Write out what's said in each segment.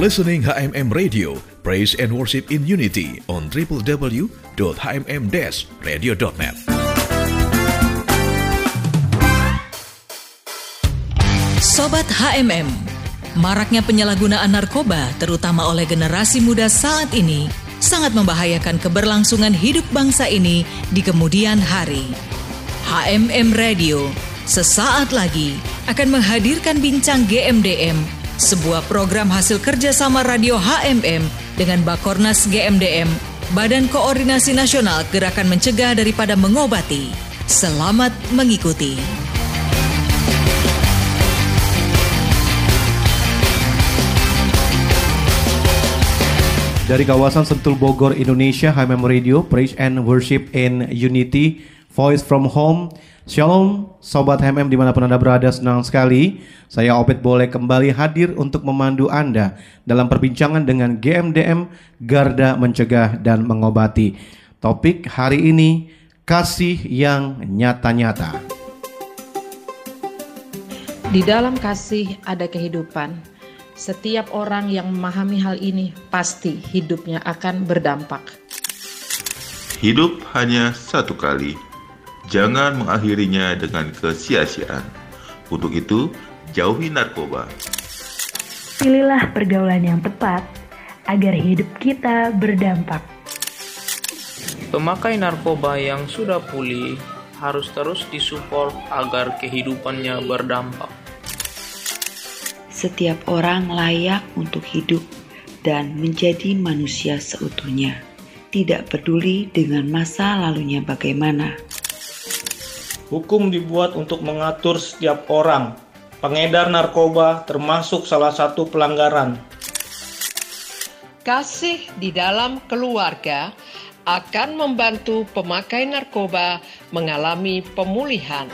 listening HMM Radio, Praise and Worship in Unity on www.hmm-radio.net. Sobat HMM, maraknya penyalahgunaan narkoba terutama oleh generasi muda saat ini sangat membahayakan keberlangsungan hidup bangsa ini di kemudian hari. HMM Radio sesaat lagi akan menghadirkan bincang GMDM, sebuah program hasil kerjasama radio HMM dengan Bakornas GMDM, Badan Koordinasi Nasional Gerakan Mencegah Daripada Mengobati. Selamat mengikuti. Dari kawasan Sentul Bogor, Indonesia, HMM Radio, Praise and Worship in Unity, Voice from Home. Shalom, Sobat HMM di mana pun Anda berada, senang sekali. Saya Opet boleh kembali hadir untuk memandu Anda dalam perbincangan dengan GMDM, Garda Mencegah dan Mengobati. Topik hari ini, kasih yang nyata-nyata. Di dalam kasih ada kehidupan. Setiap orang yang memahami hal ini pasti hidupnya akan berdampak. Hidup hanya satu kali. Jangan mengakhirinya dengan kesia-siaan. Untuk itu, jauhi narkoba. Pilihlah pergaulan yang tepat agar hidup kita berdampak. Pemakai narkoba yang sudah pulih harus terus disupport agar kehidupannya berdampak. Setiap orang layak untuk hidup dan menjadi manusia seutuhnya, tidak peduli dengan masa lalunya bagaimana. Hukum dibuat untuk mengatur setiap orang. Pengedar narkoba termasuk salah satu pelanggaran. Kasih di dalam keluarga akan membantu pemakai narkoba mengalami pemulihan.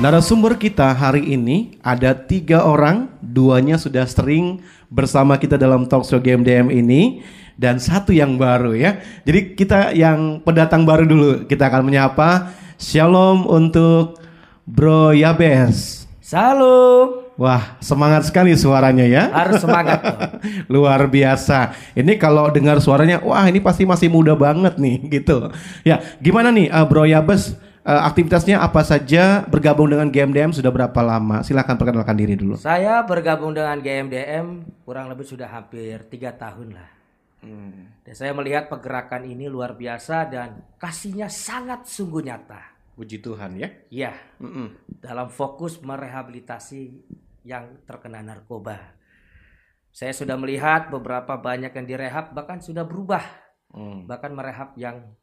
Narasumber kita hari ini ada tiga orang, duanya sudah sering bersama kita dalam talk show GMDM ini dan satu yang baru ya. Jadi kita yang pendatang baru dulu kita akan menyapa. Shalom untuk Bro Yabes. Salam. Wah, semangat sekali suaranya ya. Harus semangat. Luar biasa. Ini kalau dengar suaranya, wah ini pasti masih muda banget nih gitu. Ya, gimana nih uh, Bro Yabes? Uh, aktivitasnya apa saja? Bergabung dengan GMDM sudah berapa lama? Silahkan perkenalkan diri dulu. Saya bergabung dengan GMDM kurang lebih sudah hampir tiga tahun lah. Hmm. Dan saya melihat pergerakan ini luar biasa dan kasihnya sangat sungguh nyata. Puji Tuhan ya. Iya. Mm -mm. Dalam fokus merehabilitasi yang terkena narkoba. Saya sudah melihat beberapa banyak yang direhab bahkan sudah berubah. Hmm. Bahkan merehab yang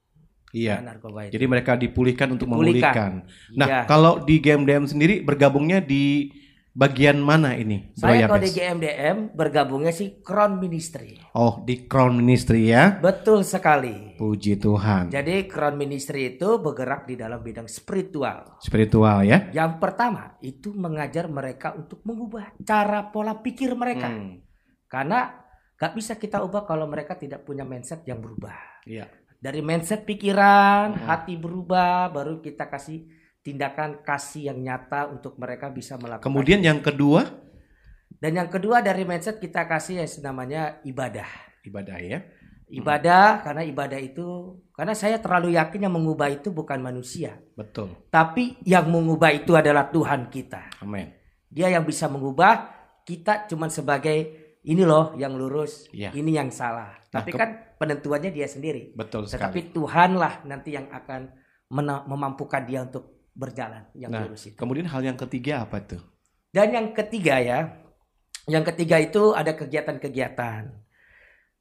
Iya. Narkoba itu. Jadi mereka dipulihkan untuk memulihkan. Nah, iya. kalau di GMDM sendiri bergabungnya di bagian mana ini? Saya kalau di GMDM bergabungnya sih Crown Ministry. Oh, di Crown Ministry ya? Betul sekali. Puji Tuhan. Jadi Crown Ministry itu bergerak di dalam bidang spiritual. Spiritual ya? Yang pertama itu mengajar mereka untuk mengubah cara pola pikir mereka. Hmm. Karena gak bisa kita ubah kalau mereka tidak punya mindset yang berubah. Iya dari mindset pikiran, hmm. hati berubah, baru kita kasih tindakan kasih yang nyata untuk mereka bisa melakukan. Kemudian yang kedua? Dan yang kedua dari mindset kita kasih yang namanya ibadah. Ibadah ya. Ibadah hmm. karena ibadah itu karena saya terlalu yakin yang mengubah itu bukan manusia. Betul. Tapi yang mengubah itu adalah Tuhan kita. Amin. Dia yang bisa mengubah, kita cuma sebagai ini loh yang lurus, ya. ini yang salah. Nah, Tapi kan penentuannya dia sendiri. Betul sekali. Tetapi Tuhanlah nanti yang akan memampukan dia untuk berjalan yang nah, lurus itu. Kemudian hal yang ketiga apa tuh? Dan yang ketiga ya, yang ketiga itu ada kegiatan-kegiatan.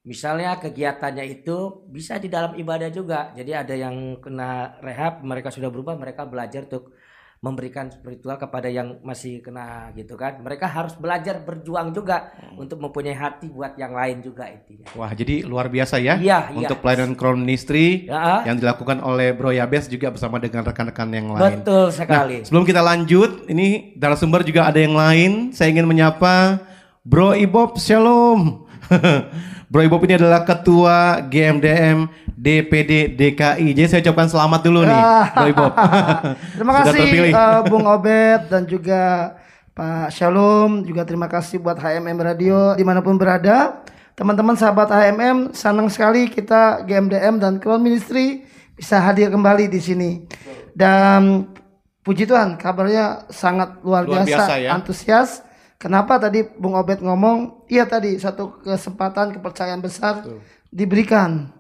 Misalnya kegiatannya itu bisa di dalam ibadah juga. Jadi ada yang kena rehab, mereka sudah berubah, mereka belajar untuk memberikan spiritual kepada yang masih kena gitu kan. Mereka harus belajar berjuang juga hmm. untuk mempunyai hati buat yang lain juga intinya. Wah, jadi luar biasa ya. Iya, iya. Untuk pelayanan Crown Ministry ya. yang dilakukan oleh Bro Yabes juga bersama dengan rekan-rekan yang lain. Betul sekali. Nah, sebelum kita lanjut, ini sumber juga ada yang lain. Saya ingin menyapa Bro Ibob Shalom. Bro Ibob ini adalah ketua GMDM DPD DKI. Jadi saya ucapkan selamat dulu nih, ah. Bro Ibob. Terima kasih uh, Bung Obed dan juga Pak Shalom juga terima kasih buat HMM Radio di mana pun berada. Teman-teman sahabat HMM senang sekali kita GMDM dan Crown Ministry bisa hadir kembali di sini. Dan puji Tuhan kabarnya sangat luar, Luar biasa, biasa ya. antusias. Kenapa tadi Bung Obed ngomong, iya tadi satu kesempatan kepercayaan besar diberikan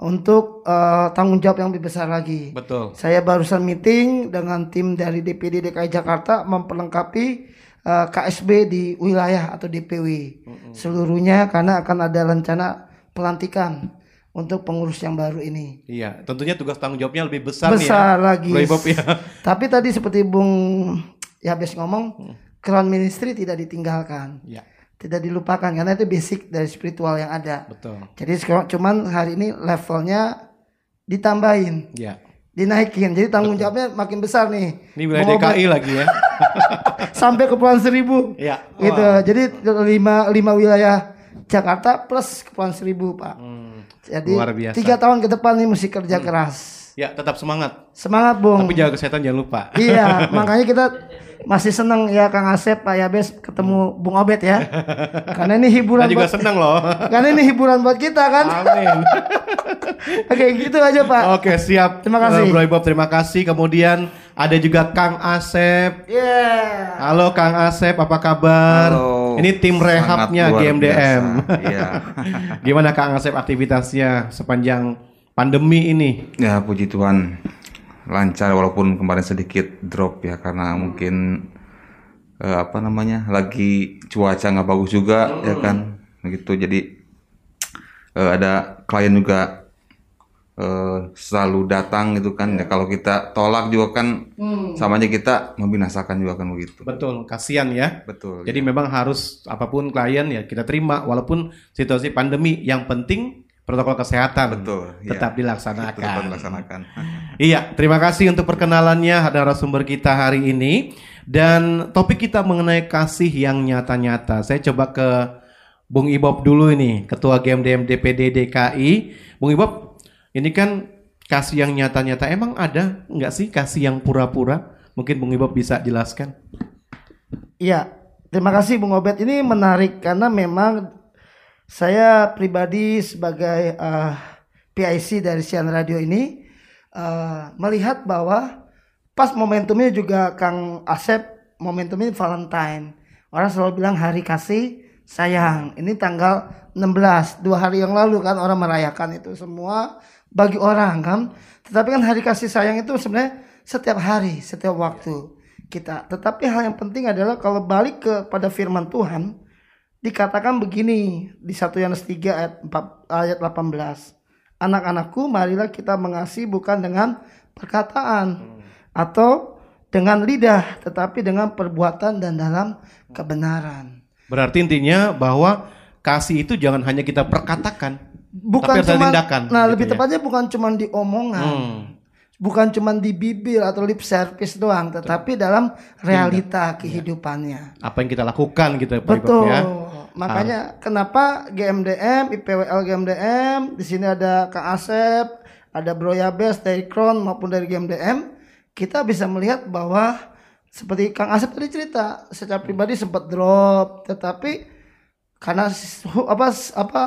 untuk eh, tanggung jawab yang lebih besar lagi. Betul. Saya barusan meeting dengan tim dari DPD DKI Jakarta memperlengkapi eh, KSB di wilayah atau DPW seluruhnya karena akan ada rencana pelantikan untuk pengurus yang baru ini. Iya, tentunya tugas tanggung jawabnya lebih besar, Besar nih ya. lagi. Ya. Tapi tadi seperti Bung Yabes ngomong, Crown Ministry tidak ditinggalkan. Ya. Tidak dilupakan karena itu basic dari spiritual yang ada. Betul. Jadi sekarang cuman hari ini levelnya ditambahin, Ya. dinaikin. Jadi tanggung jawabnya makin besar nih. Ini wilayah DKI lagi ya. sampai Kepulauan Seribu. Ya. Gitu. Wah. Jadi lima lima wilayah Jakarta plus Kepulauan Seribu, Pak. Jadi Hmm. Luar biasa. tiga tahun ke depan nih mesti kerja keras. Ya, tetap semangat. Semangat, Bung. Tapi jaga kesehatan jangan lupa. Iya, makanya kita masih senang ya Kang Asep, Pak Yabes ketemu Bung Obed ya. Karena ini hiburan Saya juga buat- senang loh. Karena ini hiburan buat kita kan. Amin. Oke, gitu aja Pak. Oke, siap. Terima kasih. Eh, Bro Ibob, terima kasih. Kemudian ada juga Kang Asep. Yeah. Halo Kang Asep, apa kabar? Halo. Ini tim rehabnya GMDM. Iya. Gimana Kang Asep aktivitasnya sepanjang pandemi ini? Ya puji Tuhan lancar walaupun kemarin sedikit drop ya karena mungkin eh, apa namanya lagi cuaca nggak bagus juga ya kan? Gitu jadi eh, ada klien juga eh, selalu datang gitu kan. Ya. Kalau kita tolak juga kan Hmm. sama aja kita membinasakan juga kan begitu. Betul, kasihan ya. betul Jadi memang harus apa pun klien ya kita terima walaupun situasi pandemi. Yang penting protokol kesehatan Betul, iya. tetap dilaksanakan. Tetap dilaksanakan. Iya, terima kasih untuk perkenalannya narasumber kita hari ini dan topik kita mengenai kasih yang nyata-nyata. Saya coba ke Bung Ibob dulu ini, Ketua GMDM DPD DKI. Bung Ibob, ini kan kasih yang nyata-nyata. Emang ada nggak sih kasih yang pura-pura? Mungkin Bung Ibob bisa jelaskan. Iya, terima kasih Bung Obed. Ini menarik karena memang saya pribadi sebagai eh, PIC dari Sian Radio ini eh, melihat bahwa pas momentumnya juga Kang Asep momentumnya Valentine. Orang selalu bilang hari kasih sayang. Ini tanggal 16, dua hari yang lalu kan orang merayakan itu semua bagi orang kan. Tetapi kan hari kasih sayang itu sebenarnya setiap hari, setiap waktu kita. Tetapi hal yang penting adalah kalau balik kepada firman Tuhan dikatakan begini di 1 Yohanes 3 ayat 4, ayat 18. Anak-anakku, marilah kita mengasihi bukan dengan perkataan atau dengan lidah, tetapi dengan perbuatan dan dalam kebenaran. Berarti intinya bahwa kasih itu jangan hanya kita perkatakan, Bukan tapi ada cuma tindakan. Nah, gitu lebih ya. tepatnya bukan cuma di omongan. Hmm. Bukan cuma di bibir atau lip service doang, tetapi dalam realita kehidupannya. Apa yang kita lakukan gitu ya, Betul. ya. Makanya kenapa GMDM, IPWL GMDM, di sini ada Kang Asep, ada Bro Yabes dari Kron maupun dari GMDM, kita bisa melihat bahwa seperti Kang Asep tadi cerita, secara pribadi sempat drop, tetapi karena apa apa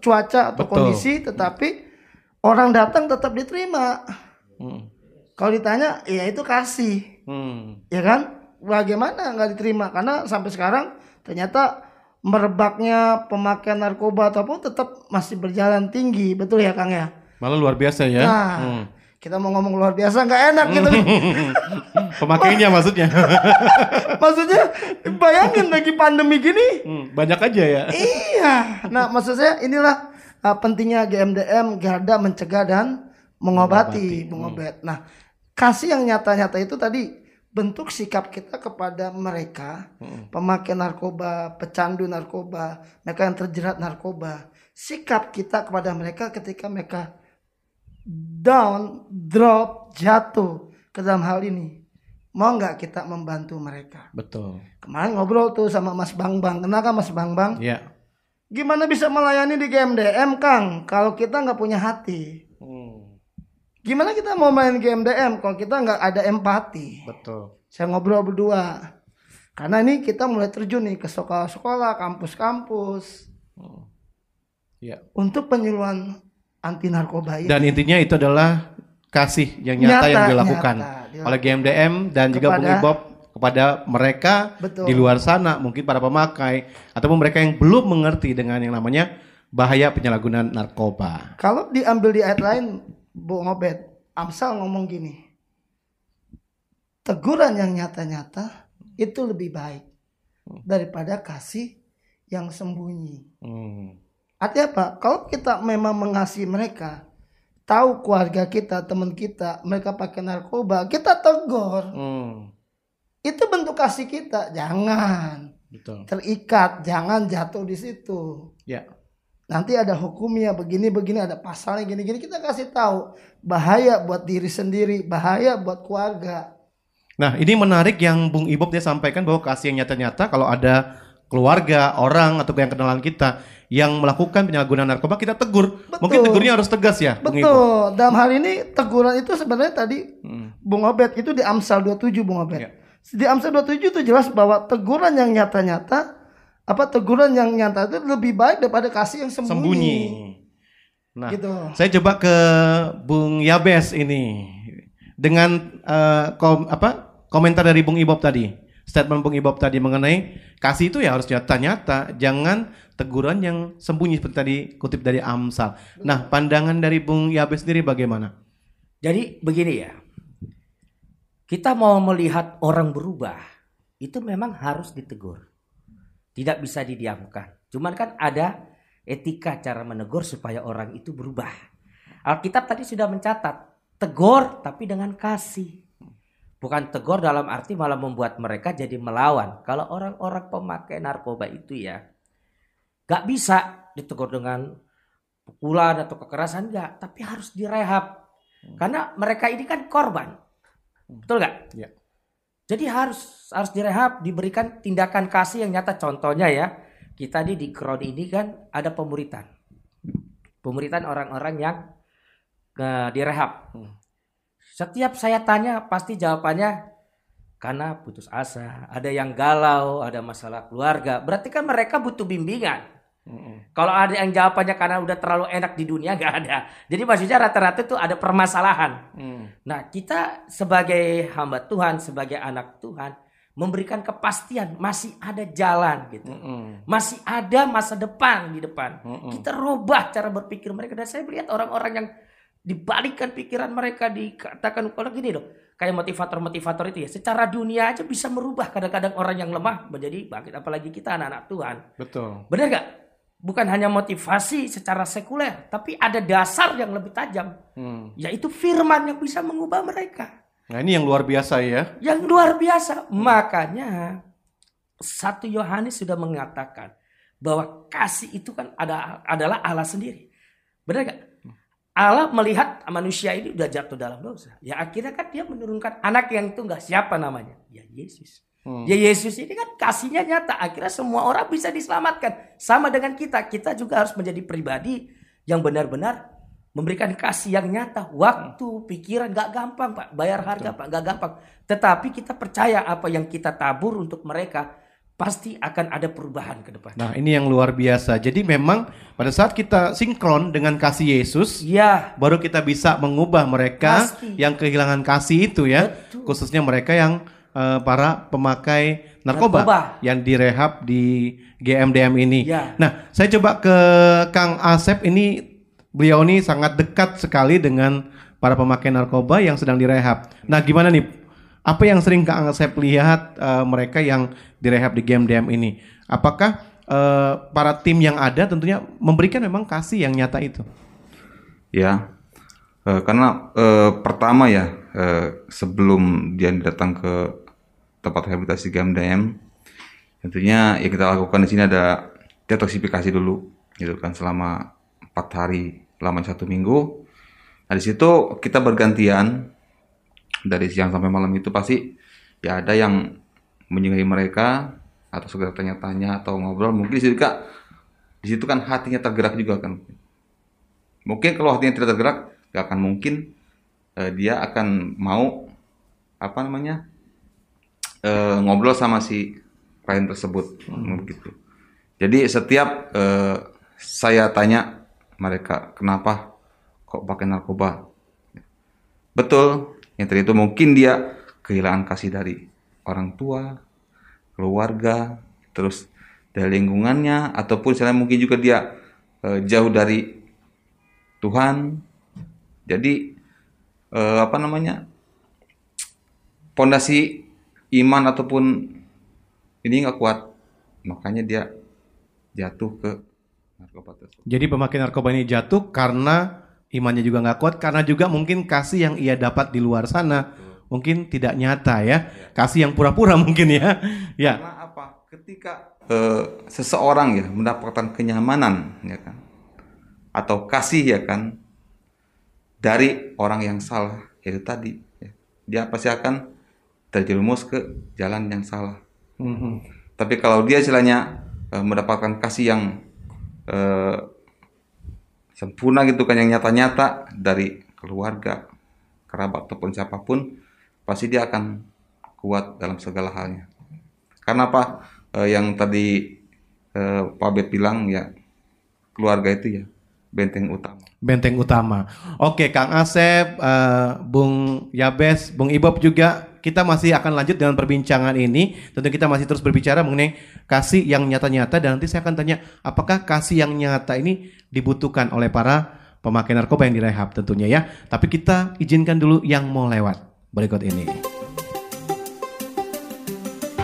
cuaca atau Betul. kondisi, tetapi orang datang tetap diterima. Hmm. Kalau ditanya, ya itu kasih Hmm. ya kan bagaimana nggak diterima karena sampai sekarang ternyata merebaknya pemakaian narkoba ataupun tetap masih berjalan tinggi betul ya kang ya Malah luar biasa ya. nah Hmm. kita mau ngomong luar biasa nggak enak gitu Pemakainya maksudnya. maksudnya bayangin lagi pandemi gini Hmm, banyak aja ya. iya nah maksud saya inilah uh, pentingnya GMDM garda mencegah dan mengobati, mengobati. nah kasih yang nyata-nyata itu tadi bentuk sikap kita kepada mereka pemakai narkoba, pecandu narkoba, mereka yang terjerat narkoba. Sikap kita kepada mereka ketika mereka down, drop, jatuh ke dalam hal ini. Mau nggak kita membantu mereka? Betul. Kemarin ngobrol tuh sama Mas Bang Bang. Kenal kan Mas Bang Bang? Ya. Gimana bisa melayani di GMDM Kang kalau kita nggak punya hati? Gimana kita mau main GMDM kalau kita nggak ada empati? Betul. Saya ngobrol berdua. Karena ini kita mulai terjun nih ke sekolah-sekolah, kampus-kampus. Ya. Untuk penyuluhan anti narkoba ini. Dan intinya itu adalah kasih yang nyata, Nyata, yang dilakukan nyata. oleh GMDM dan juga Bung Kepada- Ibob kepada mereka Betul. di luar sana, mungkin para pemakai ataupun mereka yang belum mengerti dengan yang namanya bahaya penyalahgunaan narkoba. Kalau diambil di ayat lain, Bu Ngobet, Amsal ngomong gini. Teguran yang nyata-nyata itu lebih baik daripada kasih yang sembunyi. Hmm. Artinya apa? Kalau kita memang mengasihi mereka, tahu keluarga kita, teman kita, mereka pakai narkoba, kita tegur. Hmm. Itu bentuk kasih kita. Jangan Betul. terikat, jangan jatuh di situ. Ya. Nanti ada hukumnya begini-begini, ada pasalnya gini-gini. Kita kasih tahu bahaya buat diri sendiri, bahaya buat keluarga. Nah, ini menarik yang Bung Ibob dia sampaikan bahwa kasih yang nyata-nyata kalau ada keluarga, orang atau yang kenalan kita yang melakukan penyalahgunaan narkoba kita tegur. Mungkin tegurnya harus tegas ya, Bung Ibob. Betul. Dalam hal ini teguran itu sebenarnya tadi Bung Obed itu di Amsal 27 Bung Obed. Di Amsal 27 itu jelas bahwa teguran yang nyata-nyata apa teguran yang nyata itu lebih baik daripada kasih yang sembunyi. Sembunyi. Nah, Gitu. saya coba ke Bung Yabes ini dengan eh, kom- apa komentar dari Bung Ibob tadi, statement Bung Ibob tadi mengenai kasih itu ya harus nyata-nyata, jangan teguran yang sembunyi seperti tadi kutip dari Amsal. Nah, pandangan dari Bung Yabes sendiri bagaimana? Jadi begini ya. Kita mau melihat orang berubah, itu memang harus ditegur. Tidak bisa didiamkan. Cuman kan ada etika cara menegur supaya orang itu berubah. Alkitab tadi sudah mencatat, tegur tapi dengan kasih. Bukan tegur dalam arti malah membuat mereka jadi melawan. Kalau orang-orang pemakai narkoba itu ya, gak bisa ditegur dengan pukulan atau kekerasan enggak, tapi harus direhab. Karena mereka ini kan korban. Betul nggak? Ya. Jadi harus harus direhab, diberikan tindakan kasih yang nyata. Contohnya ya, kita di di Kron ini kan ada pemuritan. Pemuritan orang-orang yang eh, direhab. Setiap saya tanya pasti jawabannya karena putus asa, ada yang galau, ada masalah keluarga. Berarti kan mereka butuh bimbingan. Kalau ada yang jawabannya karena udah terlalu enak di dunia nggak ada. Jadi maksudnya rata-rata itu ada permasalahan. Nah kita sebagai hamba Tuhan, sebagai anak Tuhan memberikan kepastian masih ada jalan gitu. Masih ada masa depan di depan. Kita rubah cara berpikir mereka dan saya melihat orang-orang yang dibalikkan pikiran mereka dikatakan kalau gini loh kayak motivator-motivator itu ya secara dunia aja bisa merubah kadang-kadang orang yang lemah menjadi bangkit apalagi kita anak-anak Tuhan Betul. benar gak? Bukan hanya motivasi secara sekuler tapi ada dasar yang lebih tajam Hmm. yaitu firman yang bisa mengubah mereka Nah, ini yang luar biasa ya. yang luar biasa makanya satu Yohanes sudah mengatakan bahwa kasih itu kan ada adalah Allah sendiri benar gak? Allah melihat manusia ini udah jatuh dalam dosa. Ya akhirnya kan dia menurunkan anak yang tunggal. Siapa namanya? Ya Yesus. Hmm. Ya Yesus ini kan kasihnya nyata. Akhirnya semua orang bisa diselamatkan. Sama dengan kita. Kita juga harus menjadi pribadi yang benar-benar memberikan kasih yang nyata. Waktu, pikiran gak gampang Pak. Bayar harga Pak gak gampang. Tetapi kita percaya apa yang kita tabur untuk mereka pasti akan ada perubahan ke depan. Nah, ini yang luar biasa. Jadi memang pada saat kita sinkron dengan kasih Yesus, ya, baru kita bisa mengubah mereka Pasti. yang kehilangan kasih itu ya, khususnya mereka yang eh, para pemakai narkoba, Narkoba. yang direhab di GMDM ini. Ya. Nah, saya coba ke Kang Asep ini beliau ini sangat dekat sekali dengan para pemakai narkoba yang sedang direhab. Nah, gimana nih? Apa yang sering Kang Asep lihat eh, mereka yang direhab di GMDM ini? Apakah eh, para tim yang ada tentunya memberikan memang kasih yang nyata itu? Ya, Eh, karena eh, pertama ya eh, sebelum dia datang ke tempat rehabilitasi GMDM, tentunya yang kita lakukan di sini ada detoksifikasi dulu, gitu kan selama empat hari, selama satu minggu. Nah di situ kita bergantian dari siang sampai malam itu pasti ya ada yang menyingai mereka atau sekedar tanya-tanya atau ngobrol. Mungkin di situ Kak, di situ kan hatinya tergerak juga kan. Mungkin kalau hatinya tidak tergerak, gak akan mungkin eh, dia akan mau apa namanya eh, ngobrol sama si klien tersebut begitu. Jadi setiap eh, saya tanya mereka kenapa kok pakai narkoba, betul yang tadi itu mungkin dia kehilangan kasih dari orang tua, keluarga, terus dari lingkungannya ataupun misalnya mungkin juga dia eh, jauh dari Tuhan. Jadi eh, apa namanya? Pondasi iman ataupun ini nggak kuat, makanya dia jatuh ke narkoba tersebut. Jadi pemakai narkoba ini jatuh karena imannya juga nggak kuat, karena juga mungkin kasih yang ia dapat di luar sana mungkin tidak nyata ya, kasih yang pura-pura mungkin ya. Ya. Karena apa? Ketika eh, seseorang ya mendapatkan kenyamanan ya kan, atau kasih ya kan dari orang yang salah itu tadi, ya, dia pasti akan terjerumus ke jalan yang salah. Mhm. Tapi kalau dia istilahnya eh, mendapatkan kasih yang eh, sempurna gitu kan yang nyata-nyata dari keluarga, kerabat ataupun siapa pun, pasti dia akan kuat dalam segala halnya. Karena apa? Eh, yang tadi eh, Pak Bet bilang ya keluarga itu ya benteng utama. Benteng utama. Oke, Kang Asep, eh, Bung Yabes, Bung Ibob juga kita masih akan lanjut dengan perbincangan ini. Tentu kita masih terus berbicara mengenai kasih yang nyata-nyata dan nanti saya akan tanya apakah kasih yang nyata ini dibutuhkan oleh para pemakai narkoba yang direhab tentunya ya. Tapi kita izinkan dulu yang mau lewat berikut ini.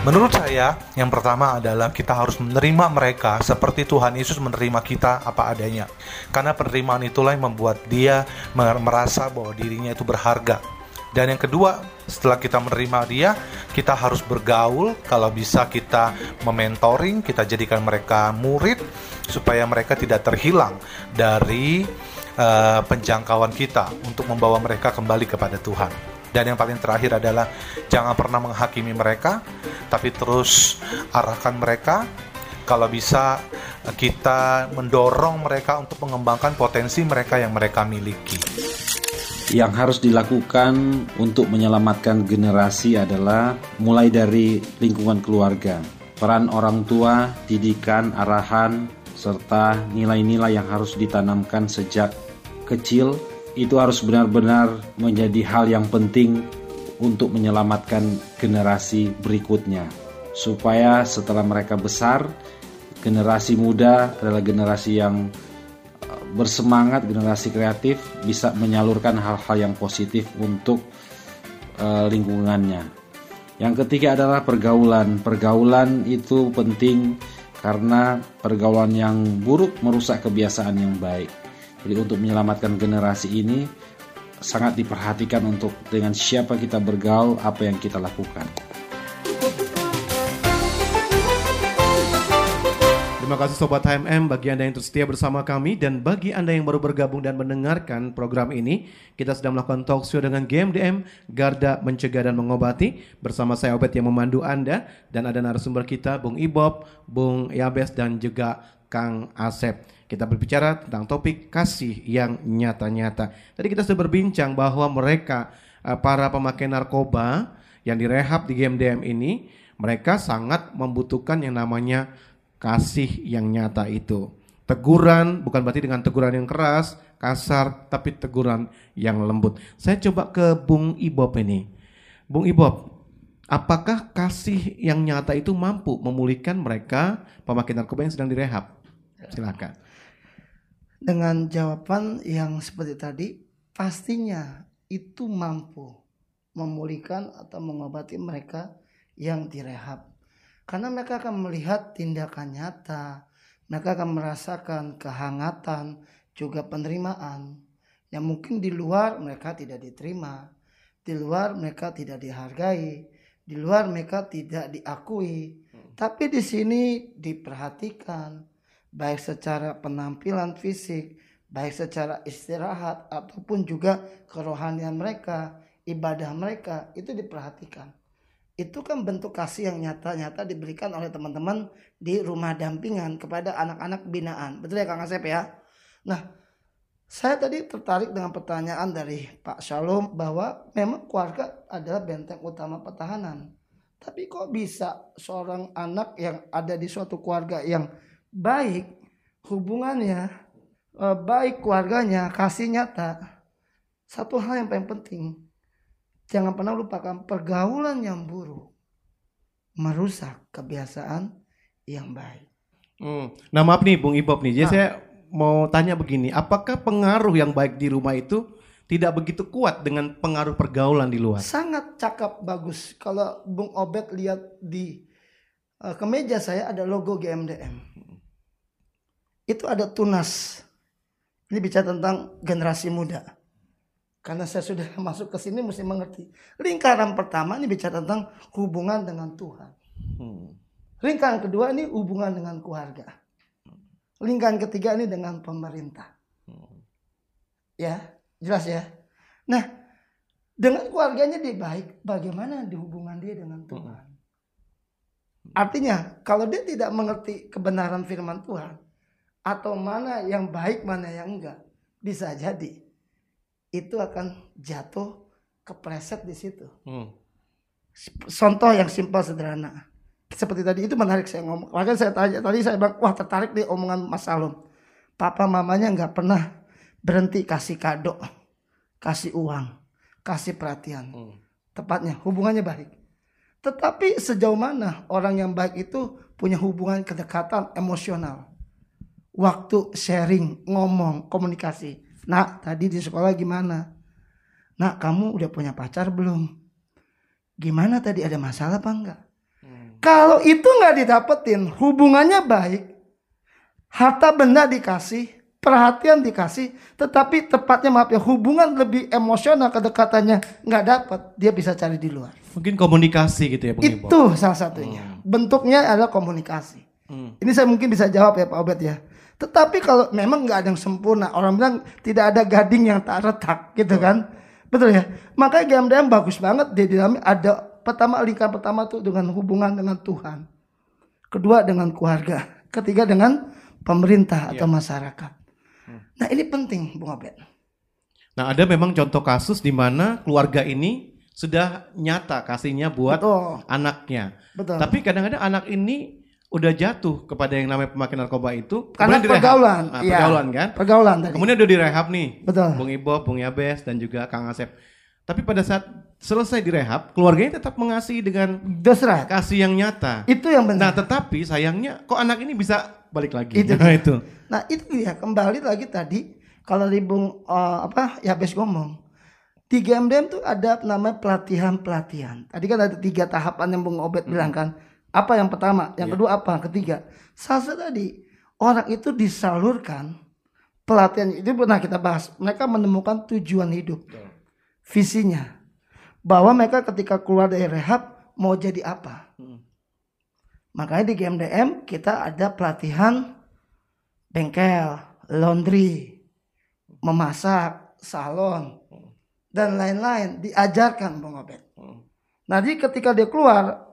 Menurut saya, yang pertama adalah kita harus menerima mereka seperti Tuhan Yesus menerima kita apa adanya. Karena penerimaan itulah yang membuat dia mer- merasa bahwa dirinya itu berharga. Dan yang kedua, setelah kita menerima dia, kita harus bergaul. Kalau bisa kita mementoring, kita jadikan mereka murid supaya mereka tidak terhilang dari eh, penjangkauan kita untuk membawa mereka kembali kepada Tuhan. Dan yang paling terakhir adalah jangan pernah menghakimi mereka, tapi terus arahkan mereka. Kalau bisa kita mendorong mereka untuk mengembangkan potensi mereka yang mereka miliki. Yang harus dilakukan untuk menyelamatkan generasi adalah mulai dari lingkungan keluarga, peran orang tua, didikan, arahan, serta nilai-nilai yang harus ditanamkan sejak kecil. Itu harus benar-benar menjadi hal yang penting untuk menyelamatkan generasi berikutnya. Supaya setelah mereka besar generasi muda adalah generasi yang bersemangat generasi kreatif bisa menyalurkan hal-hal yang positif untuk uh, lingkungannya. Yang ketiga adalah pergaulan. Pergaulan itu penting karena pergaulan yang buruk merusak kebiasaan yang baik. Jadi untuk menyelamatkan generasi ini sangat diperhatikan untuk dengan siapa kita bergaul, apa yang kita lakukan. Terima kasih Sobat HMM bagi Anda yang setia bersama kami dan bagi Anda yang baru bergabung dan mendengarkan program ini, kita sedang melakukan talk show dengan GMDM Garda Mencegah dan Mengobati bersama saya Obet yang memandu Anda dan ada narasumber kita Bung Ibob, Bung Yabes dan juga Kang Asep. Kita berbicara tentang topik kasih yang nyata-nyata. Tadi kita sudah berbincang bahwa mereka eh, para pemakai narkoba yang direhab di GMDM ini mereka sangat membutuhkan yang namanya kasih yang nyata itu. Teguran bukan berarti dengan teguran yang keras, kasar, tapi teguran yang lembut. Saya coba ke Bung Ibob ini. Bung Ibob, apakah kasih yang nyata itu mampu memulihkan mereka pemakai narkoba yang sedang direhab? Silakan. Dengan jawaban yang seperti tadi, pastinya itu mampu memulihkan atau mengobati mereka yang direhab. Karena mereka akan melihat tindakan nyata, mereka akan merasakan kehangatan, juga penerimaan yang mungkin di luar mereka tidak diterima, di luar mereka tidak dihargai, di luar mereka tidak diakui. Tapi di sini diperhatikan, baik secara penampilan fisik, baik secara istirahat ataupun juga kerohanian mereka, ibadah mereka itu diperhatikan. Itu kan bentuk kasih yang nyata-nyata diberikan oleh teman-teman di rumah dampingan kepada anak-anak binaan. Betul ya Kang Asep ya? Nah, saya tadi tertarik dengan pertanyaan dari Pak Shalom bahwa memang keluarga adalah benteng utama pertahanan. Tapi kok bisa seorang anak yang ada di suatu keluarga yang baik hubungannya eh, baik keluarganya kasih nyata satu hal yang paling penting jangan pernah lupakan pergaulan yang buruk merusak kebiasaan yang baik. Hmm. Nah maaf nih Bung Ibob nih, jadi Ah. saya mau tanya begini, apakah pengaruh yang baik di rumah itu tidak begitu kuat dengan pengaruh pergaulan di luar? Sangat cakep bagus. Kalau Bung Obet lihat di eh, kemeja saya ada logo GMDM. Itu ada tunas. Ini bicara tentang generasi muda. Karena saya sudah masuk ke sini mesti mengerti. Lingkaran pertama ini bicara tentang hubungan dengan Tuhan. Lingkaran kedua ini hubungan dengan keluarga. Lingkaran ketiga ini dengan pemerintah. Ya, jelas ya. Nah, dengan keluarganya dia baik, bagaimana di hubungan dia dengan Tuhan? Artinya, kalau dia tidak mengerti kebenaran firman Tuhan atau mana yang baik, mana yang enggak, bisa jadi itu akan jatuh kepreset di situ. Hmm. Contoh yang simpel sederhana. Seperti tadi itu menarik saya ngomong. Makanya saya tanya tadi saya bilang wah tertarik nih omongan Mas Salom. Papa mamanya nggak pernah berhenti kasih kado, kasih uang, kasih perhatian. Tepatnya hubungannya baik. Tetapi sejauh mana orang yang baik itu punya hubungan kedekatan emosional. Waktu sharing, ngomong, komunikasi. Nak, tadi di sekolah gimana? Nak, kamu udah punya pacar belum? Gimana tadi ada masalah apa enggak? Kalau itu nggak didapetin, hubungannya baik, harta benda dikasih, perhatian dikasih, tetapi tepatnya maaf ya hubungan lebih emosional kedekatannya nggak dapat, dia bisa cari di luar. Mungkin komunikasi gitu ya Bung? Itu salah satunya. Bentuknya adalah komunikasi. Hmm. Ini saya mungkin bisa jawab ya Pak Obet ya. Tetapi kalau memang nggak ada yang sempurna, orang bilang tidak ada gading yang tak retak gitu kan. Betul ya. Makanya GMDM bagus banget di dalamnya ada pertama lingkar pertama tuh dengan hubungan dengan Tuhan. Kedua dengan keluarga. Ketiga dengan pemerintah atau masyarakat. Nah ini penting Bung Obet. Nah ada memang contoh kasus di mana keluarga ini sudah nyata kasihnya buat anaknya. Betul. Tapi kadang-kadang anak ini udah jatuh kepada yang namanya pemakai narkoba itu. Karena direhab. pergaulan, Nah, iya. pergaulan kan? Pergaulan tadi. Kemudian udah direhab nih. Betul. Bung Ibob, Bung Yabes dan juga Kang Asep. Tapi pada saat selesai direhab, keluarganya tetap mengasihi dengan Desrat. kasih yang nyata. Itu yang benar. Nah, tetapi sayangnya kok anak ini bisa balik lagi. Itu Nah, itu. Nah itu ya kembali lagi tadi kalau di Bung eh, apa Yabes ngomong di GMDM tuh ada namanya pelatihan pelatihan. Tadi kan ada tiga tahapan yang Bung Obet bilang kan. Apa yang pertama, yang kedua apa, yang ketiga. Satu tadi orang itu disalurkan pelatihan itu pernah kita bahas. Mereka menemukan tujuan hidup, visinya, bahwa mereka ketika keluar dari rehab mau jadi apa. Makanya di GMDM kita ada pelatihan bengkel, laundry, memasak, salon, dan lain-lain. Diajarkan Bang Obed. Nah, jadi ketika dia keluar,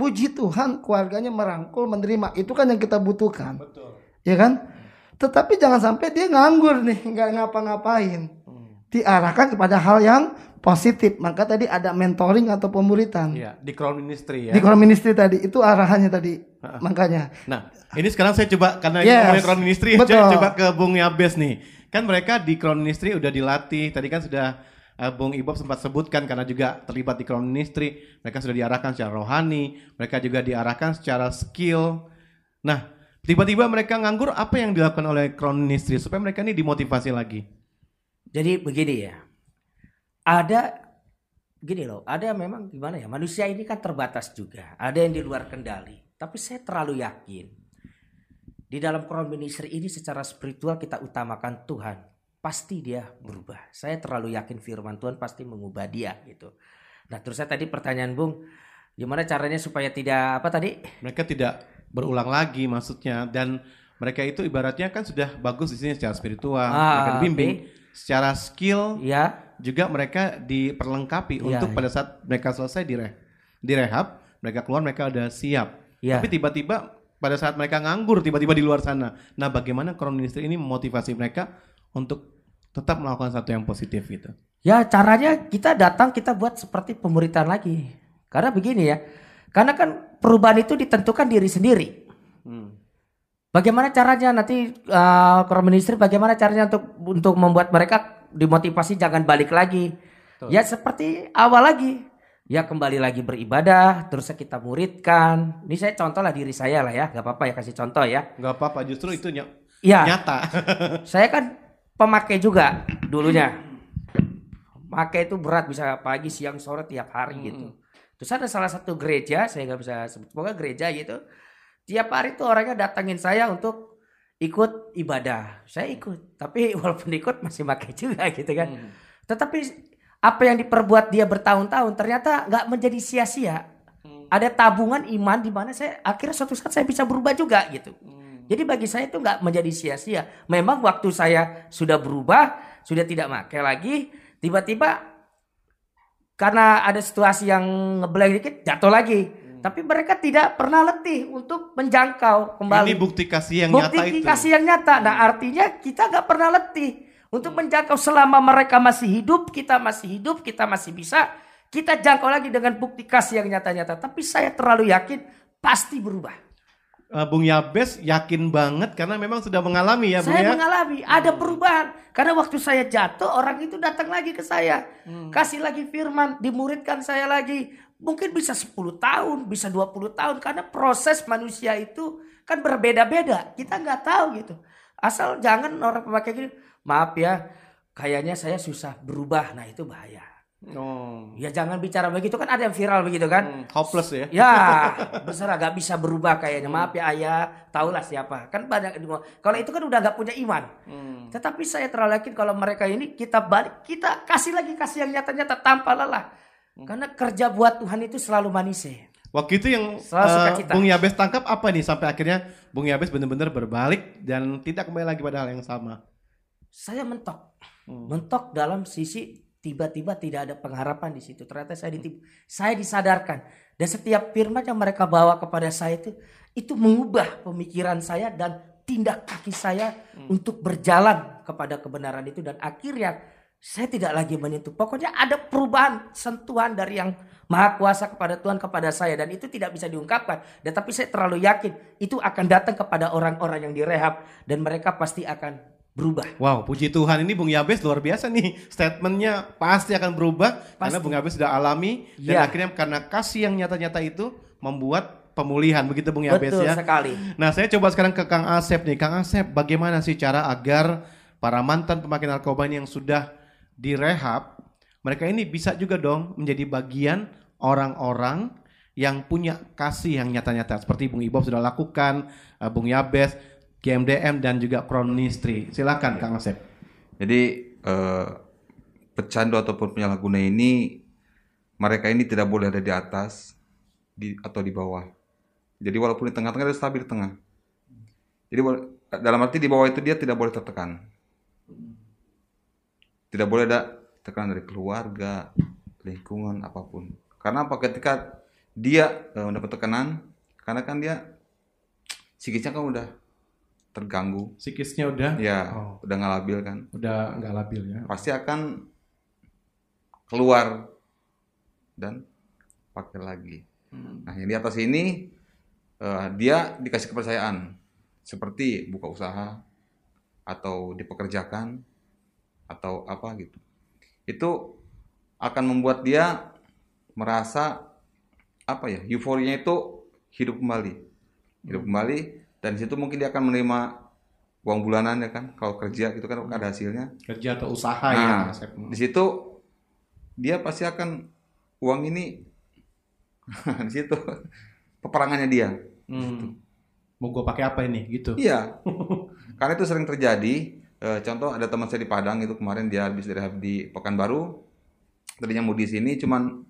puji Tuhan keluarganya merangkul, menerima. Itu kan yang kita butuhkan. Ya kan? Tetapi jangan sampai dia nganggur nih, nggak ngapa-ngapain. Diarahkan kepada hal yang positif. Maka tadi ada mentoring atau pemuritan. Iya, di Crown Ministry ya. Di Crown Ministry tadi itu arahannya tadi. Makanya. Nah, ini sekarang saya coba karena Yes, ngomongin Crown Ministry, betul. saya coba ke Bung Yabes nih. Kan mereka di Crown Ministry udah dilatih. Tadi kan sudah eh, Bung Ibob sempat sebutkan karena juga terlibat di Crown Ministry, mereka sudah diarahkan secara rohani, mereka juga diarahkan secara skill. Nah, tiba-tiba mereka nganggur, apa yang dilakukan oleh Crown Ministry supaya mereka ini dimotivasi lagi? Jadi begini ya. Ada gini loh, ada memang gimana ya? Manusia ini kan terbatas juga. Ada yang di luar kendali. Tapi saya terlalu yakin di dalam Crown Ministry ini secara spiritual kita utamakan Tuhan. Pasti dia berubah. Saya terlalu yakin firman Tuhan pasti mengubah dia gitu. Nah, terus saya tadi pertanyaan Bung, gimana caranya supaya tidak apa tadi? Mereka tidak berulang lagi maksudnya dan mereka itu ibaratnya kan sudah bagus di sini secara spiritual, Ah, mereka dibimbing oke. secara skill, ya juga mereka diperlengkapi Iya, untuk iya. pada saat mereka selesai dire direhab, mereka keluar mereka udah siap. Iya. Tapi tiba-tiba pada saat mereka nganggur tiba-tiba di luar sana. Nah, bagaimana Crown Ministry ini memotivasi mereka untuk tetap melakukan satu yang positif gitu? Ya caranya kita datang kita buat seperti pemuritan lagi. Karena begini ya, Karena kan perubahan itu ditentukan diri sendiri. Hmm. Bagaimana caranya nanti uh, ministry bagaimana caranya untuk untuk membuat mereka dimotivasi jangan balik lagi. Betul. Ya seperti awal lagi. Ya kembali lagi beribadah, terus kita muridkan. Ini saya contoh lah diri saya lah ya, nggak apa-apa ya kasih contoh ya. Nggak apa-apa, justru itu ny Ya. nyata. saya kan pemakai juga dulunya. Pakai itu berat bisa pagi, siang, sore tiap hari gitu. Terus ada salah satu gereja, saya nggak bisa sebut, pokoknya gereja gitu. Tiap hari tuh orangnya datangin saya untuk ikut ibadah. Saya ikut, tapi walaupun ikut masih pakai juga gitu kan. Tetapi apa yang diperbuat dia bertahun-tahun ternyata nggak menjadi sia-sia. Ada tabungan iman di mana saya akhirnya suatu saat saya bisa berubah juga gitu. Jadi bagi saya itu nggak menjadi sia-sia. Memang waktu saya sudah berubah, sudah tidak pakai lagi, tiba-tiba karena ada situasi yang ngeblank dikit jatuh lagi. Tapi mereka tidak pernah letih untuk menjangkau kembali. Ini bukti kasih yang bukti nyata itu. kasih yang nyata. Nah artinya kita nggak pernah letih untuk menjangkau selama mereka masih hidup, kita masih hidup, kita masih bisa. Kita jangkau lagi dengan bukti kasih yang nyata-nyata. Tapi saya terlalu yakin pasti berubah. Uh, Bung Yabes yakin banget karena memang sudah mengalami ya Bung Saya ya. mengalami ada perubahan karena waktu saya jatuh orang itu datang lagi ke saya, kasih lagi firman, dimuridkan saya lagi. Mungkin bisa 10 tahun, bisa 20 tahun karena proses manusia itu kan berbeda-beda. Kita nggak tahu gitu. Asal jangan orang pemakai gini, maaf ya, kayaknya saya susah berubah. Nah, itu bahaya. Oh. Ya jangan bicara begitu kan ada yang viral begitu kan. hopeless ya. Ya, besar gak bisa berubah kayaknya. Maaf ya ayah, tahulah siapa. Kan banyak kalau itu kan udah gak punya iman. Hmm. Tetapi saya terlalu yakin kalau mereka ini kita balik, kita kasih lagi kasih yang nyata-nyata tanpa lelah. Karena kerja buat Tuhan itu selalu manis ya. Waktu itu yang uh. Bung Yabes tangkap apa nih sampai akhirnya Bung Yabes benar-benar berbalik dan tidak kembali lagi pada hal yang sama. Saya mentok. Mentok dalam sisi tiba-tiba tidak ada pengharapan di situ. Ternyata saya ditib- saya disadarkan dan setiap firman yang mereka bawa kepada saya itu itu mengubah pemikiran saya dan tindak kaki saya untuk berjalan kepada kebenaran itu dan akhirnya saya tidak lagi menyentuh. Pokoknya ada perubahan sentuhan dari yang maha kuasa kepada Tuhan kepada saya dan itu tidak bisa diungkapkan. Dan tapi saya terlalu yakin itu akan datang kepada orang-orang yang direhab dan mereka pasti akan berubah. Wow, puji Tuhan ini Bung Yabes luar biasa nih. Statementnya pasti akan berubah karena Pasti. Bung Yabes sudah alami dan Ya. akhirnya karena kasih yang nyata-nyata itu membuat pemulihan begitu Bung Yabes Betul ya. sekali. Nah, saya coba sekarang ke Kang Asep nih. Kang Asep, bagaimana sih cara agar para mantan pemakai narkoba ini yang sudah direhab, mereka ini bisa juga dong menjadi bagian orang-orang yang punya kasih yang nyata-nyata seperti Bung Ibob sudah lakukan, eh, Bung Yabes, GMDM dan juga Kronistri. Silakan Kang Asep. Jadi eh, pecandu ataupun penyalahguna ini mereka ini tidak boleh ada di atas di atau di bawah. Jadi walaupun di tengah-tengah dia stabil di tengah. Jadi dalam arti di bawah itu dia tidak boleh tertekan. Tidak boleh ada tekanan dari keluarga, lingkungan apa pun. Karena apa? Ketika dia eh, mendapat tekanan, karena kan dia psikisnya kan udah terganggu. Psikisnya udah? Ya, Oh. udah nggak labil kan. Udah nggak labil ya. Pasti akan keluar dan pakai lagi. Nah, yang di atas ini eh, dia dikasih kepercayaan seperti buka usaha atau dipekerjakan atau apa gitu. Itu akan membuat dia merasa apa ya euforianya itu hidup kembali hidup kembali dan di situ mungkin dia akan menerima uang bulanan ya kan kalau kerja gitu kan ada hasilnya Kerja atau usaha ya, nah, Asep. di situ dia pasti akan uang ini di situ peperangannya dia Hmm. Mau gue pakai apa ini gitu? Iya. Karena itu sering terjadi. Eh, contoh ada teman saya di Padang itu kemarin dia habis direhab di Pekanbaru. Tadinya mau di sini cuman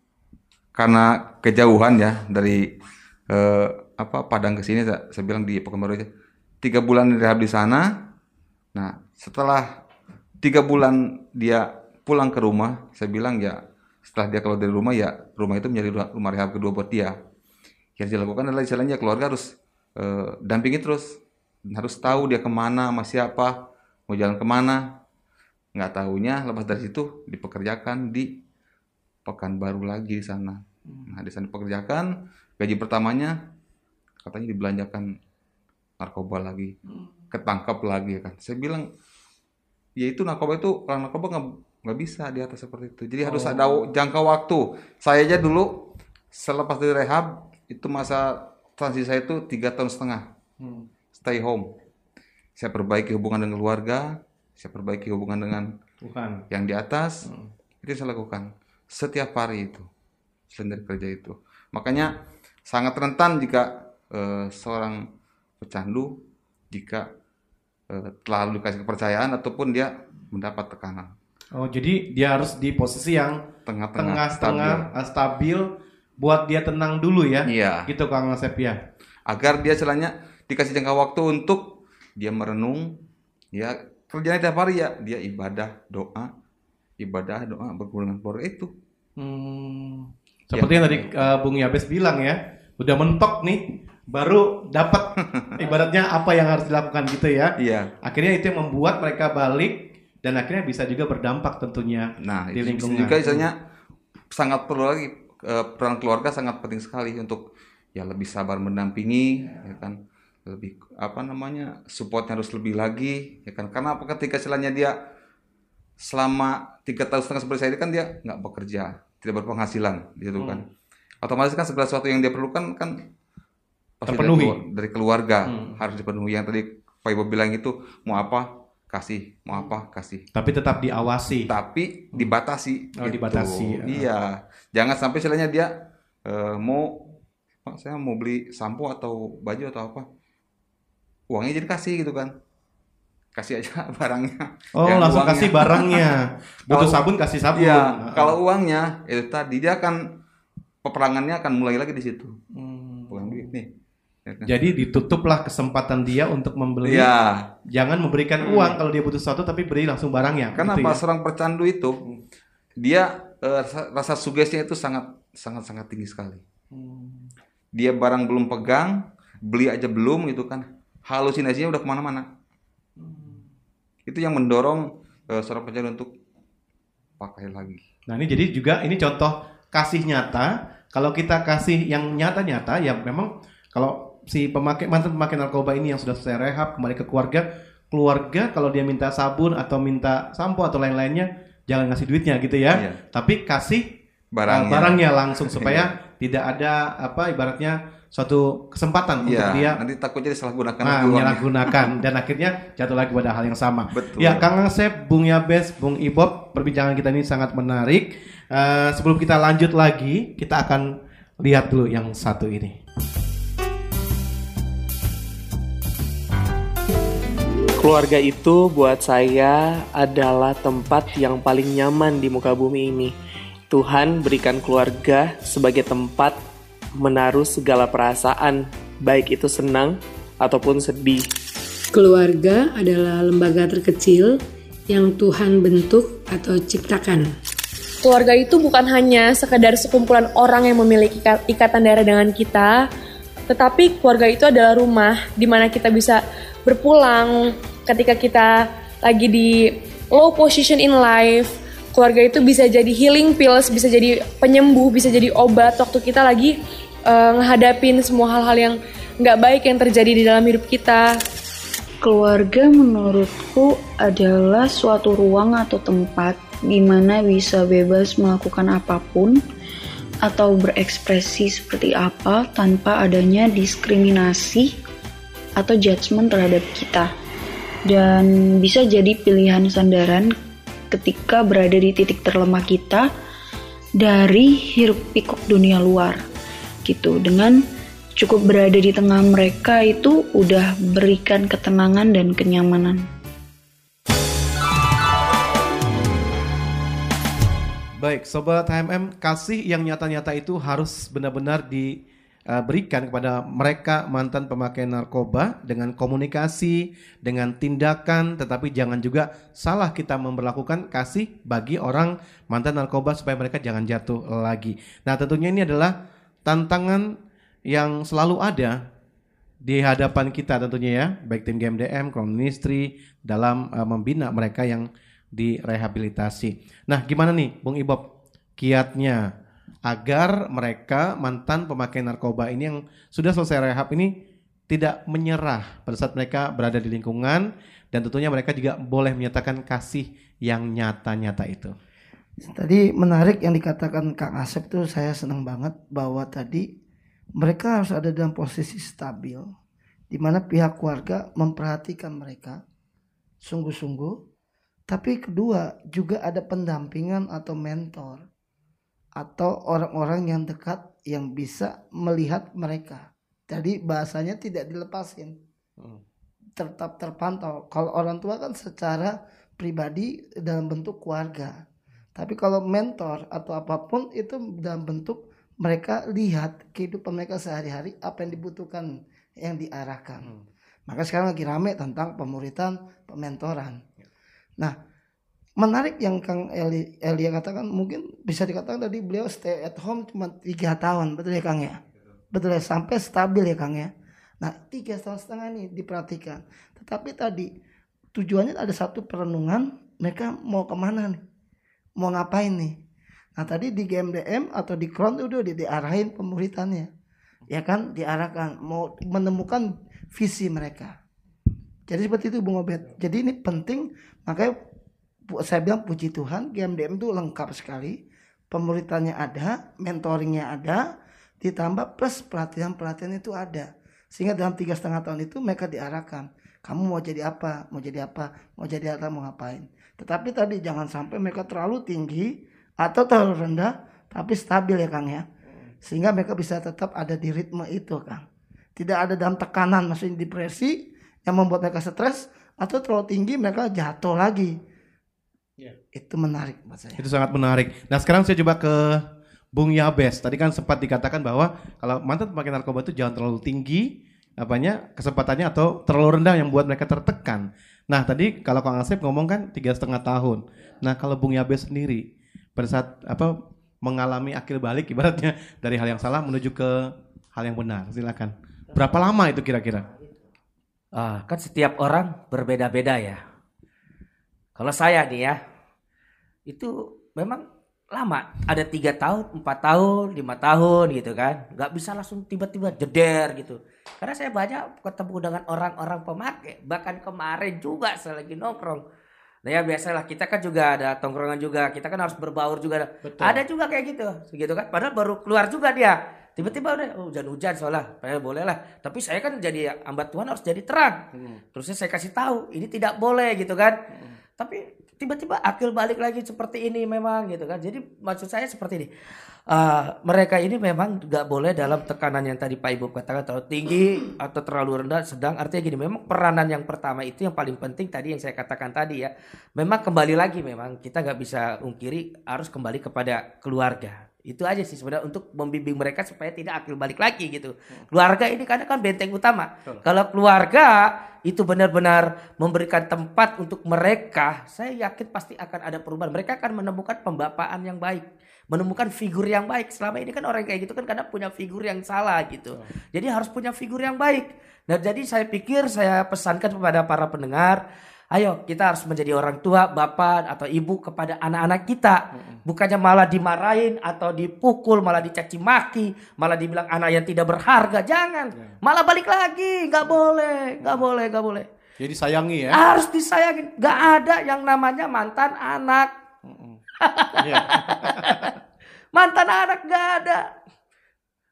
karena kejauhan ya dari eh, apa Padang ke sini saya, saya bilang di Pekanbaru aja. Tiga bulan direhab di sana. Nah setelah tiga bulan dia pulang ke rumah, saya bilang ya setelah dia keluar dari rumah ya rumah itu menjadi rumah rehab kedua buat dia. Yang dilakukan adalah istilahnya keluarga harus eh, dampingi terus, harus tahu dia ke mana, sama siapa, mau jalan ke mana. Nggak tahunya lepas dari situ dipekerjakan di Pekanbaru lagi di sana. Nah di sana dipekerjakan, gaji pertamanya katanya dibelanjakan narkoba lagi. Ketangkap lagi ya kan. Saya bilang ya itu narkoba itu orang narkoba nggak nggak bisa di atas seperti itu. Jadi harus Oh. ada jangka waktu. Saya aja dulu selepas dari rehab itu masa transisi saya itu tiga tahun setengah. Hmm. stay home. Saya perbaiki hubungan dengan keluarga saya perbaiki hubungan dengan Tuhan. yang di atas itu yang saya lakukan setiap hari itu selain dari kerja itu. Makanya sangat rentan jika eh, seorang pecandu jika eh, terlalu dikasih kepercayaan ataupun dia mendapat tekanan Oh, jadi dia harus di posisi yang Tengah-tengah, stabil. stabil buat dia tenang dulu ya. Iya. Gitu Kang Asep ya. agar dia celahnya dikasih jangka waktu untuk dia merenung ya kerjanya tiap hari ya dia ibadah doa ibadah doa berhubungan dengan keluarga itu Hmm. Ya. Seperti yang tadi eh, Bung Yabes bilang ya, udah mentok nih, baru dapat ibaratnya apa yang harus dilakukan gitu ya. Iya. Akhirnya itu yang membuat mereka balik dan akhirnya bisa juga berdampak tentunya Nah, di itu lingkungan. juga misalnya sangat perlu lagi eh, peran keluarga sangat penting sekali untuk ya lebih sabar mendampingi, ya kan, lebih apa namanya supportnya harus lebih lagi, ya kan, karena apa ketika istilahnya dia selama tiga tahun setengah seperti saya ini kan dia nggak bekerja, tidak berpenghasilan, gitu kan, otomatis kan segala sesuatu yang dia perlukan kan pasti dari Terpenuhi. keluar- dari keluarga Hmm. harus dipenuhi. Yang tadi Pak Ibu bilang itu mau apa kasih, mau apa kasih. Tapi tetap diawasi. Tapi dibatasi. Oh, gitu. dibatasi, ya. Iya. Jangan sampai istilahnya dia eh, mau Pak saya mau beli sampo atau baju atau apa. Uangnya jadi kasih gitu kan. Kasih aja barangnya. Oh, Jangan langsung uangnya. kasih barangnya. Butuh Kalau- sabun, kasih sabun. Iya, Nah. kalau uangnya itu tadi dia akan peperangannya akan mulai lagi di situ. Bukan duit nih. Ya kan? Jadi ditutuplah kesempatan dia untuk membeli. Iya. Jangan memberikan Hmm. uang kalau dia butuh sesuatu tapi beri langsung barangnya. Karena gitu ya. orang pecandu itu dia eh, rasa, rasa sugestinya itu sangat sangat sangat tinggi sekali. Dia barang belum pegang, beli aja belum gitu kan. Halusinasinya udah ke mana-mana. Itu yang mendorong eh, seorang pecandu untuk pakai lagi. Nah ini jadi juga ini contoh kasih nyata. Kalau kita kasih yang nyata-nyata ya memang kalau si pemakai mantan pemakai narkoba ini yang sudah selesai rehab kembali ke keluarga, keluarga kalau dia minta sabun atau minta sampo atau lain-lainnya jangan ngasih duitnya gitu ya. Iya. Tapi kasih Barangnya. uh, barangnya langsung supaya tidak ada apa ibaratnya suatu kesempatan untuk Iya, dia nanti takutnya disalahgunakan Nah, menyalahgunakan dan akhirnya jatuh lagi pada hal yang sama. Betul. Ya, Kang Asep, Bung Yabes, Bung Ibob, perbincangan kita ini sangat menarik. Eh, sebelum kita lanjut lagi, kita akan lihat dulu yang satu ini. Keluarga itu buat saya adalah tempat yang paling nyaman di muka bumi ini. Tuhan berikan keluarga sebagai tempat menaruh segala perasaan, baik itu senang ataupun sedih. Keluarga adalah lembaga terkecil yang Tuhan bentuk atau ciptakan. Keluarga itu bukan hanya sekedar sekumpulan orang yang memiliki ika- ikatan darah dengan kita, tetapi keluarga itu adalah rumah di mana kita bisa berpulang ketika kita lagi di low position in life. Keluarga itu bisa jadi healing pills, bisa jadi penyembuh, bisa jadi obat waktu kita lagi eh, ngehadapin semua hal-hal yang nggak baik yang terjadi di dalam hidup kita. Keluarga menurutku adalah suatu ruang atau tempat di mana bisa bebas melakukan apa pun atau berekspresi seperti apa tanpa adanya diskriminasi atau judgement terhadap kita. Dan bisa jadi pilihan sandaran ketika berada di titik terlemah kita dari hiruk pikuk dunia luar gitu dengan cukup berada di tengah mereka itu udah berikan ketenangan dan kenyamanan. Baik, sobat HMM, kasih yang nyata-nyata itu harus benar-benar diberikan kepada mereka mantan pemakai narkoba dengan komunikasi, dengan tindakan, tetapi jangan juga salah kita memperlakukan kasih bagi orang mantan narkoba supaya mereka jangan jatuh lagi. Nah, tentunya ini adalah tantangan yang selalu ada di hadapan kita tentunya ya, baik tim GMDM, Ministry dalam uh, membina mereka yang direhabilitasi. Nah, gimana nih Bung Ibob kiatnya agar mereka mantan pemakai narkoba ini yang sudah selesai rehab ini tidak menyerah pada saat mereka berada di lingkungan dan tentunya mereka juga boleh menyatakan kasih yang nyata-nyata itu. Tadi menarik yang dikatakan Kang Asep tuh saya senang banget bahwa tadi mereka harus ada dalam posisi stabil di mana pihak keluarga memperhatikan mereka sungguh-sungguh tapi kedua juga ada pendampingan atau mentor atau orang-orang yang dekat yang bisa melihat mereka. Jadi bahasanya tidak dilepasin. Tetap terpantau. Kalau orang tua kan secara pribadi dalam bentuk keluarga. Tapi kalau mentor atau apa pun itu dalam bentuk mereka lihat kehidupan mereka sehari-hari apa yang dibutuhkan yang diarahkan. Maka sekarang lagi rame tentang pemuritan, pementoran. Nah, menarik yang Kang Eli, Elia katakan. Mungkin bisa dikatakan tadi beliau stay at home cuma tiga tahun. Betul ya Kang ya? Betul ya sampai stabil ya Kang ya? Nah tiga tahun setengah ini diperhatikan. Tetapi tadi tujuannya ada satu perenungan mereka mau ke mana nih? Mau ngapain nih? Nah tadi di GMDM atau di Kron udah di, diarahin pemuritannya ya kan? Diarahkan. Mau menemukan visi mereka. Jadi seperti itu Bung Obed. Jadi ini penting. Makanya saya bilang puji Tuhan GMDM itu lengkap sekali. Pemuritannya ada mentoringnya ada ditambah plus pelatihan pelatihan itu ada. Sehingga dalam tiga setengah tahun itu mereka diarahkan. Kamu mau jadi apa? Mau jadi apa? Mau jadi apa? Mau ngapain? Tetapi tadi jangan sampai mereka terlalu tinggi atau terlalu rendah tapi stabil ya Kang ya. Sehingga mereka bisa tetap ada di ritme itu Kang. Tidak ada dalam tekanan maksudnya depresi yang membuat mereka stres atau terlalu tinggi mereka jatuh lagi Ya. Itu menarik buat saya. Itu sangat menarik. Nah sekarang saya coba ke Bung Yabes. Tadi kan sempat dikatakan bahwa kalau mantan pemakai narkoba itu jangan terlalu tinggi apanya kesempatannya atau terlalu rendah yang buat mereka tertekan. Nah tadi kalau Kang Asep ngomong kan tiga setengah tahun. Nah kalau Bung Yabes sendiri pada saat apa mengalami akil balik ibaratnya dari hal yang salah menuju ke hal yang benar. Silakan. Berapa lama itu kira-kira? Ah, kan setiap orang berbeda-beda ya. Kalau saya nih ya, itu memang lama. Ada tiga tahun, empat tahun, lima tahun gitu kan. Nggak bisa langsung tiba-tiba jeder gitu. Karena saya banyak ketemu dengan orang-orang pemakai. Bahkan kemarin juga saya lagi nongkrong. Nah ya biasalah kita kan juga ada tongkrongan juga. Kita kan harus berbaur juga. Betul. Ada juga kayak gitu. Gitu kan. Padahal baru keluar juga dia. Tiba-tiba udah oh, hujan-hujan soalnya. Eh, boleh lah. Tapi saya kan jadi hamba Tuhan harus jadi terang. Terusnya saya kasih tahu ini tidak boleh gitu kan. Tapi tiba-tiba akil balik lagi seperti ini memang gitu kan. Jadi maksud saya seperti ini. Uh, mereka ini memang nggak boleh dalam tekanan yang tadi Pak Ibu katakan terlalu tinggi atau terlalu rendah. Sedang artinya gini memang peranan yang pertama itu yang paling penting tadi yang saya katakan tadi ya. Memang kembali lagi memang kita nggak bisa ungkiri harus kembali kepada keluarga. Itu aja sih sebenarnya untuk membimbing mereka supaya tidak akil balik lagi gitu. Keluarga ini karena kan benteng utama. Kalau keluarga itu benar-benar memberikan tempat untuk mereka. Saya yakin pasti akan ada perubahan. Mereka akan menemukan pembapaan yang baik menemukan figur yang baik. Selama ini kan orang kayak gitu kan karena punya figur yang salah gitu. Jadi harus punya figur yang baik. Nah jadi saya pikir saya pesankan kepada para pendengar Ayo kita harus menjadi orang tua, bapak atau ibu kepada anak-anak kita. Bukannya malah dimarahin atau dipukul, malah dicaci maki, malah dibilang anak yang tidak berharga. Jangan. Malah balik lagi. Nggak boleh, nggak boleh, nggak boleh. Jadi sayangi ya. Harus disayangin. Nggak ada yang namanya mantan anak. mantan anak nggak ada.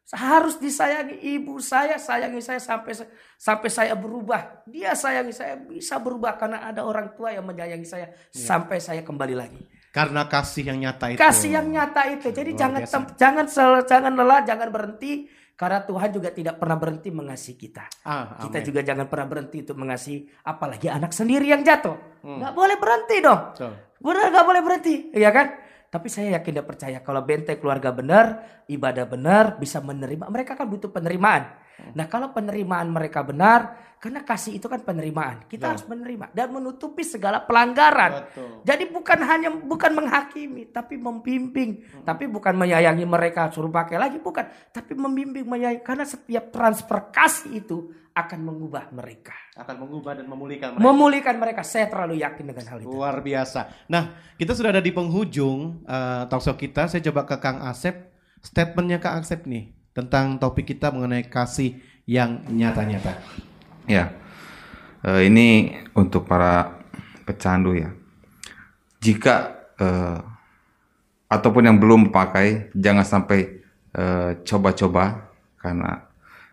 Harus disayangi ibu saya, sayangi saya sampai sampai saya berubah. Dia sayangi saya bisa berubah karena ada orang tua yang menyayangi saya sampai saya kembali lagi. Karena kasih yang nyata itu. Kasih yang nyata itu. Jadi Luar jangan tem- jangan sel- jangan lelah, jangan berhenti karena Tuhan juga tidak pernah berhenti mengasihi kita. Ah, kita juga jangan pernah berhenti untuk mengasihi apalagi anak sendiri yang jatuh. Hmm. Boleh berhenti dong. Betul. Benar nggak boleh berhenti, ya kan? Tapi saya yakin dan percaya kalau benteng keluarga benar, ibadah benar, bisa menerima. Mereka kan butuh penerimaan. Nah kalau penerimaan mereka benar, karena kasih itu kan penerimaan. Kita Ya. harus menerima dan menutupi segala pelanggaran. Betul. Jadi bukan hanya bukan menghakimi, tapi membimbing. Hmm. Tapi bukan menyayangi mereka suruh pakai lagi, bukan. Tapi membimbing, menyayangi. Karena setiap transfer kasih itu akan mengubah mereka. Akan mengubah dan memulihkan mereka. Memulihkan mereka. Saya terlalu yakin dengan hal itu. Luar biasa. Nah, kita sudah ada di penghujung uh, talkshow kita. Saya coba ke Kang Asep. statementnya Kak Aksep nih tentang topik kita mengenai kasih yang nyata-nyata. Ya, eh, ini untuk para pecandu ya. Jika eh, ataupun yang belum pakai, jangan sampai eh, coba-coba karena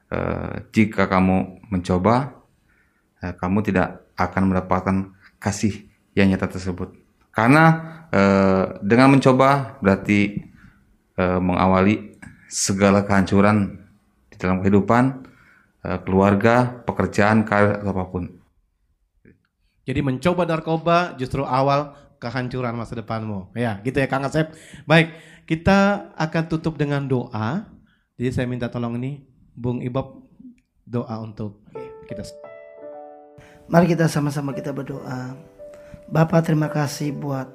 eh, jika kamu mencoba, eh, kamu tidak akan mendapatkan kasih yang nyata tersebut. Karena eh, dengan mencoba berarti eh, mengawali segala kehancuran di dalam kehidupan, eh, keluarga, pekerjaan, karir atau apa pun. Jadi mencoba narkoba justru awal kehancuran masa depanmu. Ya, gitu ya Kang Asep. Baik, kita akan tutup dengan doa. Jadi saya minta tolong ini Bung Ibob doa untuk kita. Mari kita sama-sama kita berdoa. Bapak terima kasih buat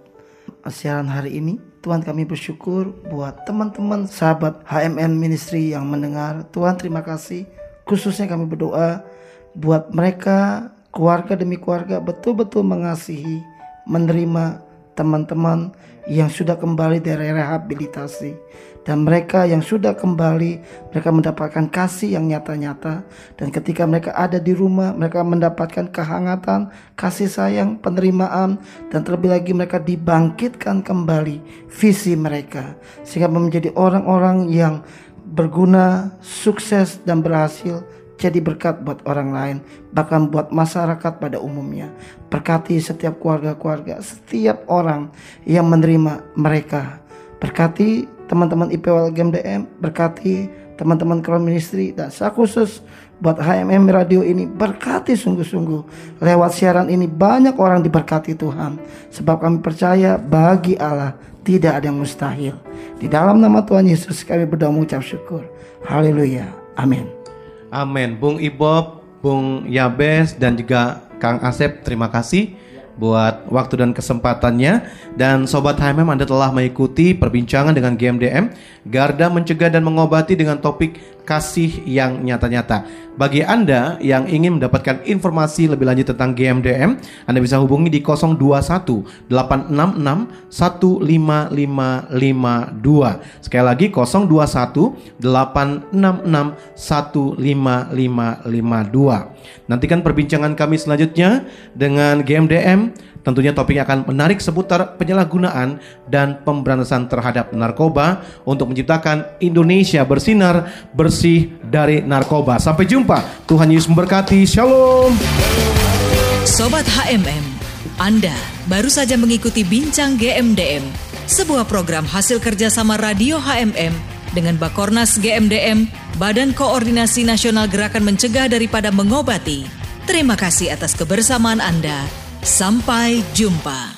siaran hari ini. Tuhan kami bersyukur buat teman-teman sahabat HMM Ministry yang mendengar. Tuhan terima kasih. Khususnya kami berdoa buat mereka keluarga demi keluarga betul-betul mengasihi, menerima teman-teman yang sudah kembali dari rehabilitasi. Dan mereka yang sudah kembali mereka mendapatkan kasih yang nyata-nyata. Dan ketika mereka ada di rumah mereka mendapatkan kehangatan, kasih sayang, penerimaan. Dan terlebih lagi mereka dibangkitkan kembali visi mereka. Sehingga menjadi orang-orang yang berguna, sukses dan berhasil jadi berkat buat orang lain, bahkan buat masyarakat pada umumnya. Berkati setiap keluarga-keluarga, setiap orang yang menerima mereka. Berkati teman-teman IPWL GMDM, berkati teman-teman Crown Ministry dan saya khusus buat HMM Radio ini. Berkati sungguh-sungguh. Lewat siaran ini banyak orang diberkati Tuhan. Sebab kami percaya bagi Allah tidak ada yang mustahil. Di dalam nama Tuhan Yesus kami berdoa mengucap syukur. Haleluya. Amin. Amin. Bung Ibob, Bung Yabes dan juga Kang Asep terima kasih buat waktu dan kesempatannya. Dan sobat HMM Anda telah mengikuti perbincangan dengan GMDM Garda mencegah dan mengobati dengan topik kasih yang nyata-nyata. Bagi Anda yang ingin mendapatkan informasi lebih lanjut tentang GMDM, Anda bisa hubungi di 021 866 15552. Sekali lagi 021 866 15552. Nantikan perbincangan kami selanjutnya dengan GMDM Tentunya topiknya akan menarik seputar penyalahgunaan dan pemberantasan terhadap narkoba untuk menciptakan Indonesia bersinar bersih dari narkoba. Sampai jumpa. Tuhan Yesus memberkati. Shalom. Sobat HMM, Anda baru saja mengikuti Bincang GMDM, sebuah program hasil kerjasama Radio HMM dengan Bakornas GMDM, Badan Koordinasi Nasional Gerakan Mencegah Daripada Mengobati. Terima kasih atas kebersamaan Anda. Sampai jumpa.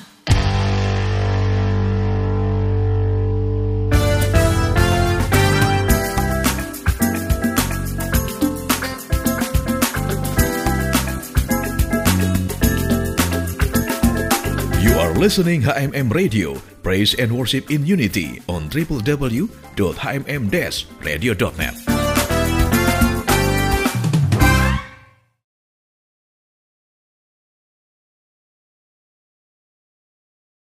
You are listening HMM Radio, Praise and Worship in Unity on www.hmm-radio.net.